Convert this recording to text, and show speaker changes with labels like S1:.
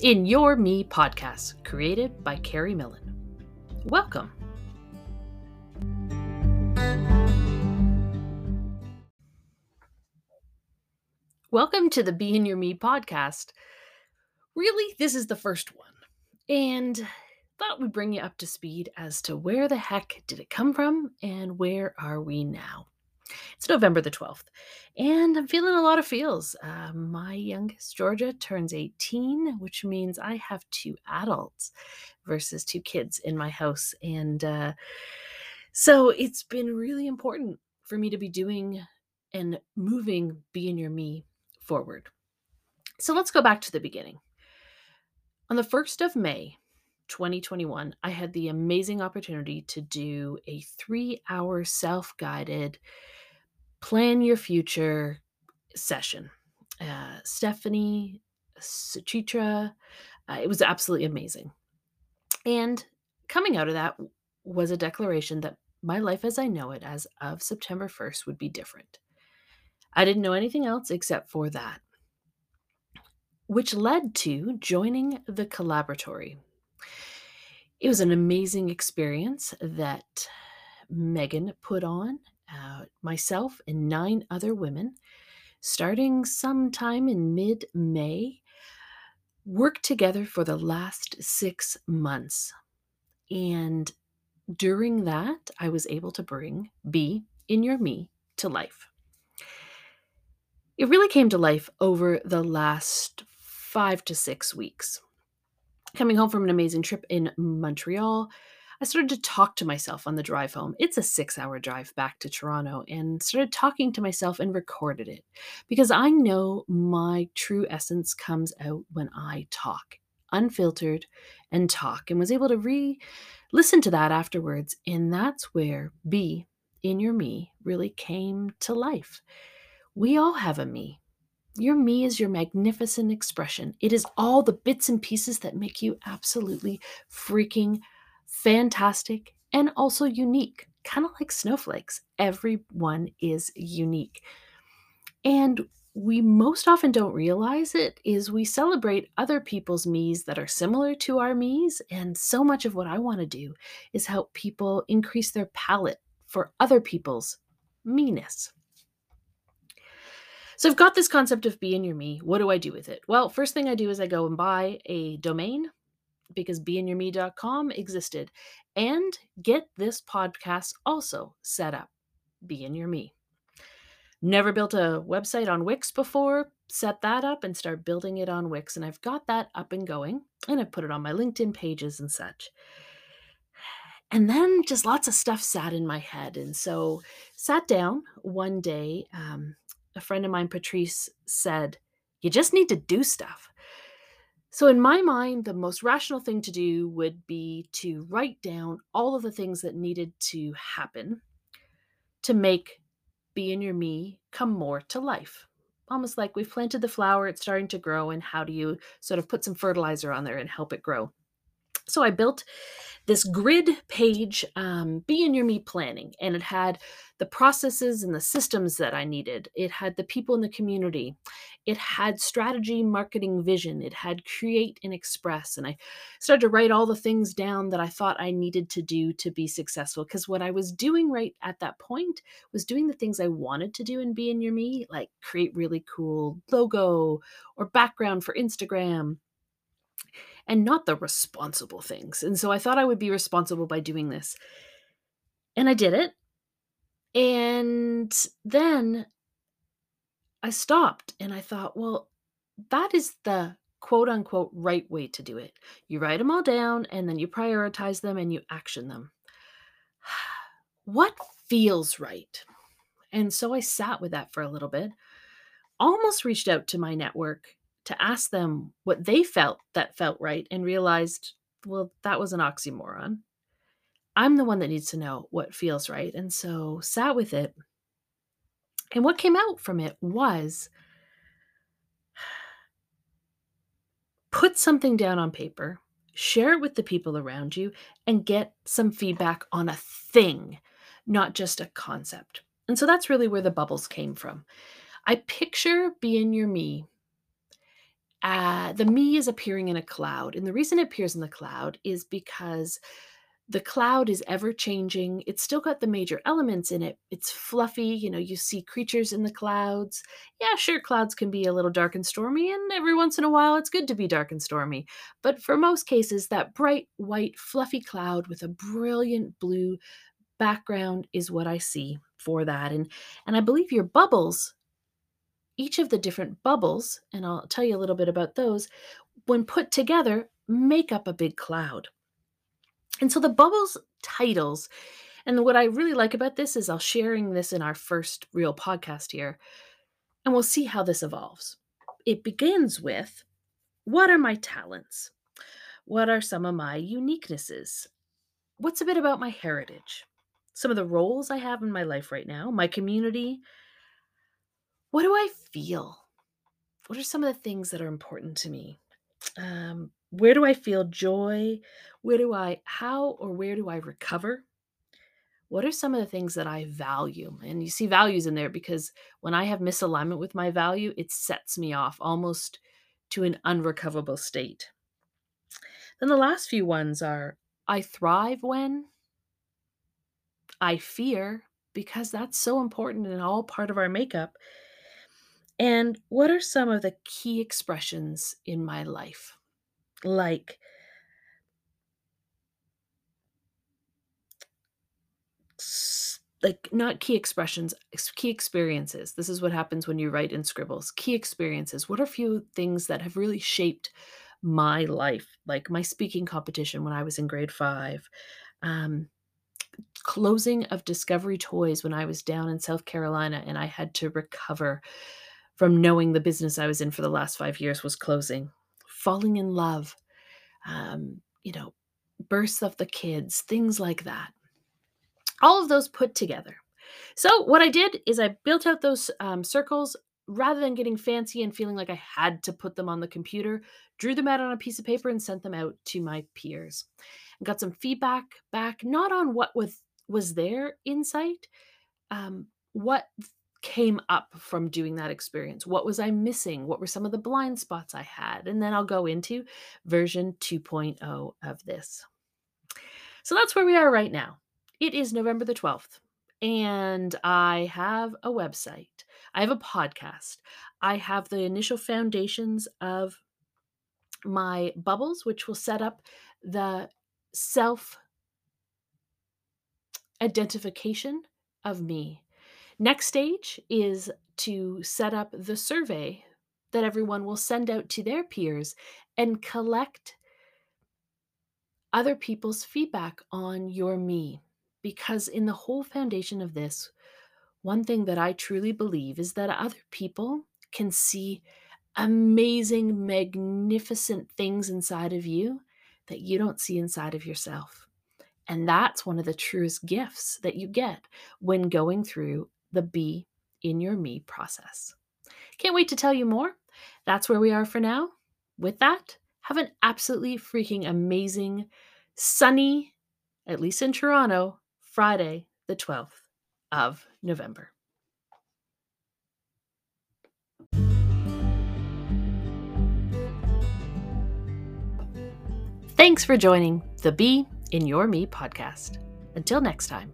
S1: in Your Me podcast, created by Carrie Millen. Welcome. Welcome to the Be in Your Me podcast. Really, this is the first one. And thought we'd bring you up to speed as to where the heck did it come from and where are we now. It's November the 12th, and I'm feeling a lot of feels. Uh, my youngest, Georgia, turns 18, which means I have two adults versus two kids in my house. And uh, so it's been really important for me to be doing and moving Be in Your Me forward. So let's go back to the beginning. On the 1st of May, 2021, I had the amazing opportunity to do a three hour self guided plan your future session. Uh, Stephanie, Suchitra, uh, it was absolutely amazing. And coming out of that was a declaration that my life as I know it as of September 1st would be different. I didn't know anything else except for that, which led to joining the collaboratory. It was an amazing experience that Meghan put on uh, myself and nine other women, starting sometime in mid May, worked together for the last six months. And during that, I was able to bring Be in Your Me to life. It really came to life over the last five to six weeks. Coming home from an amazing trip in Montreal, I started to talk to myself on the drive home. It's a six hour drive back to Toronto and started talking to myself and recorded it because I know my true essence comes out when I talk, unfiltered, and talk, and was able to re listen to that afterwards. And that's where Be in Your Me really came to life. We all have a me. Your me is your magnificent expression. It is all the bits and pieces that make you absolutely freaking fantastic, and also unique, kind of like snowflakes. Everyone is unique. And we most often don't realize it is we celebrate other people's me's that are similar to our me's and so much of what i want to do is help people increase their palate for other people's meanness so i've got this concept of be in your me what do i do with it well first thing i do is i go and buy a domain because beinyourme.com existed. And get this podcast also set up. Be in your me. Never built a website on Wix before, set that up and start building it on Wix. And I've got that up and going, and I've put it on my LinkedIn pages and such. And then just lots of stuff sat in my head. And so, sat down one day. Um, a friend of mine, Patrice, said, You just need to do stuff. So, in my mind, the most rational thing to do would be to write down all of the things that needed to happen to make Be in Your Me come more to life. Almost like we've planted the flower, it's starting to grow, and how do you sort of put some fertilizer on there and help it grow? So, I built this grid page, um, Be in Your Me planning, and it had the processes and the systems that I needed. It had the people in the community. It had strategy, marketing, vision. It had create and express. And I started to write all the things down that I thought I needed to do to be successful. Because what I was doing right at that point was doing the things I wanted to do and be in your me, like create really cool logo or background for Instagram and not the responsible things. And so I thought I would be responsible by doing this. And I did it. And then I stopped and I thought, well, that is the quote unquote right way to do it. You write them all down and then you prioritize them and you action them. what feels right? And so I sat with that for a little bit, almost reached out to my network to ask them what they felt that felt right and realized, well, that was an oxymoron. I'm the one that needs to know what feels right. And so sat with it. And what came out from it was put something down on paper, share it with the people around you, and get some feedback on a thing, not just a concept. And so that's really where the bubbles came from. I picture being Your Me uh, the me is appearing in a cloud. And the reason it appears in the cloud is because the cloud is ever changing. It's still got the major elements in it. It's fluffy. You know, you see creatures in the clouds. Yeah, sure, clouds can be a little dark and stormy, and every once in a while it's good to be dark and stormy. But for most cases, that bright, white, fluffy cloud with a brilliant blue background is what I see for that. And, and I believe your bubbles, each of the different bubbles, and I'll tell you a little bit about those, when put together, make up a big cloud. And so the bubbles titles, and what I really like about this is I'll sharing this in our first real podcast here, and we'll see how this evolves. It begins with what are my talents? What are some of my uniquenesses? What's a bit about my heritage? Some of the roles I have in my life right now, my community. What do I feel? What are some of the things that are important to me? Um, where do I feel joy? Where do I, how or where do I recover? What are some of the things that I value? And you see values in there because when I have misalignment with my value, it sets me off almost to an unrecoverable state. Then the last few ones are I thrive when, I fear, because that's so important and all part of our makeup. And what are some of the key expressions in my life? Like, like not key expressions key experiences. This is what happens when you write in scribbles. Key experiences. What are a few things that have really shaped my life like my speaking competition when i was in grade five um, closing of discovery toys when i was down in south carolina and i had to recover from knowing the business i was in for the last five years was closing falling in love um, you know births of the kids things like that all of those put together. So, what I did is I built out those um, circles rather than getting fancy and feeling like I had to put them on the computer, drew them out on a piece of paper and sent them out to my peers. And got some feedback back, not on what was was their insight, um, what came up from doing that experience. What was I missing? What were some of the blind spots I had? And then I'll go into version 2.0 of this. So that's where we are right now. It is November the 12th, and I have a website. I have a podcast. I have the initial foundations of my bubbles, which will set up the self identification of me. Next stage is to set up the survey that everyone will send out to their peers and collect other people's feedback on your me. Because in the whole foundation of this, one thing that I truly believe is that other people can see amazing, magnificent things inside of you that you don't see inside of yourself. And that's one of the truest gifts that you get when going through the be in your me process. Can't wait to tell you more. That's where we are for now. With that, have an absolutely freaking amazing, sunny, at least in Toronto, Friday, the 12th of November. Thanks for joining the Be in Your Me podcast. Until next time.